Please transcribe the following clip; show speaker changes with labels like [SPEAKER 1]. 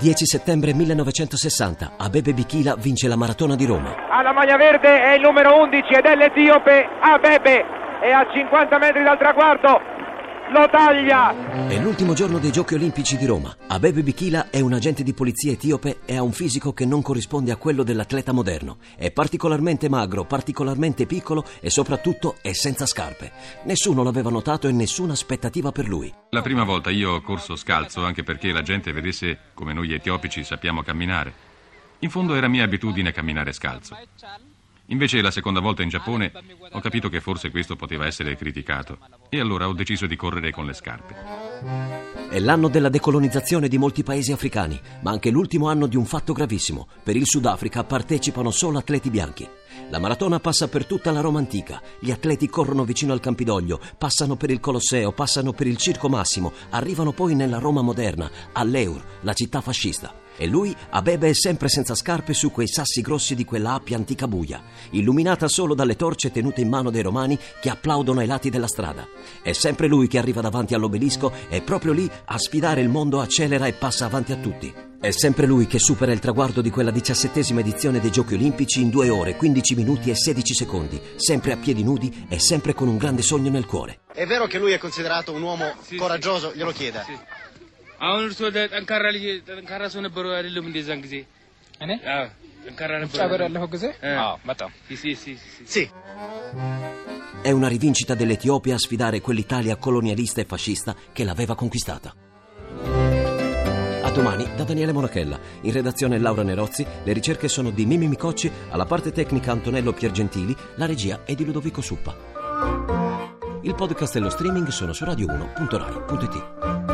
[SPEAKER 1] 10 settembre 1960, Abebe Bikila vince la maratona di Roma.
[SPEAKER 2] Alla maglia verde è il numero 11 ed è l'etiope Abebe e a 50 metri dal traguardo lo taglia.
[SPEAKER 1] È l'ultimo giorno dei Giochi Olimpici di Roma. Abebe Bikila è un agente di polizia etiope e ha un fisico che non corrisponde a quello dell'atleta moderno. È particolarmente magro, particolarmente piccolo e soprattutto è senza scarpe. Nessuno l'aveva notato e nessuna aspettativa per lui.
[SPEAKER 3] La prima volta io ho corso scalzo anche perché la gente vedesse come noi etiopici sappiamo camminare. In fondo era mia abitudine camminare scalzo. Invece la seconda volta in Giappone ho capito che forse questo poteva essere criticato e allora ho deciso di correre con le scarpe.
[SPEAKER 1] È l'anno della decolonizzazione di molti paesi africani, ma anche l'ultimo anno di un fatto gravissimo. Per il Sudafrica partecipano solo atleti bianchi. La maratona passa per tutta la Roma antica. Gli atleti corrono vicino al Campidoglio, passano per il Colosseo, passano per il Circo Massimo, arrivano poi nella Roma moderna, all'Eur, la città fascista. E lui, Abebe, è sempre senza scarpe su quei sassi grossi di quella appia antica buia, illuminata solo dalle torce tenute in mano dai romani che applaudono ai lati della strada. È sempre lui che arriva davanti all'obelisco e proprio lì, a sfidare il mondo, accelera e passa avanti a tutti. È sempre lui che supera il traguardo di quella diciassettesima edizione dei Giochi Olimpici in due ore, 15 minuti e 16 secondi, sempre a piedi nudi e sempre con un grande sogno nel cuore.
[SPEAKER 4] È vero che lui è considerato un uomo coraggioso? Glielo chieda.
[SPEAKER 5] አሁን እርሶ ጠንካራ ልጅ ጠንካራ ሰው ነበሩ አይደለም? እንደዛን ጊዜ
[SPEAKER 6] እኔ
[SPEAKER 5] አዎ ጠንካራ
[SPEAKER 6] ውጭ
[SPEAKER 5] ነበሩ።
[SPEAKER 6] ሀገር ያለፈው ጊዜ
[SPEAKER 5] እ።
[SPEAKER 6] አዎ በጣም
[SPEAKER 5] ሲ ሲ ሲ ሲ
[SPEAKER 4] Sì.
[SPEAKER 1] È una rivincita dell'Etiopia a sfidare quell'Italia colonialista e fascista che l'aveva conquistata. A domani da Daniele Monachella. In redazione Laura Nerozzi, le ricerche sono di Mimi Micocci, alla parte tecnica Antonello Piergentili, la regia è di Ludovico Suppa. Il podcast e lo streaming sono su radio1.rai.it.